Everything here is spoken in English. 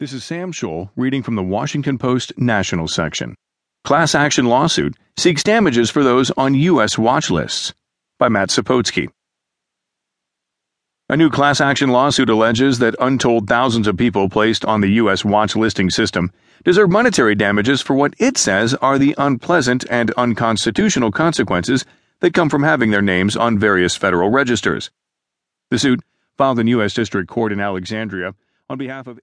This is Sam Scholl reading from the Washington Post National section. Class action lawsuit seeks damages for those on U.S. watch lists by Matt Zapotosky. A new class action lawsuit alleges that untold thousands of people placed on the U.S. watch listing system deserve monetary damages for what it says are the unpleasant and unconstitutional consequences that come from having their names on various federal registers. The suit, filed in U.S. District Court in Alexandria, on behalf of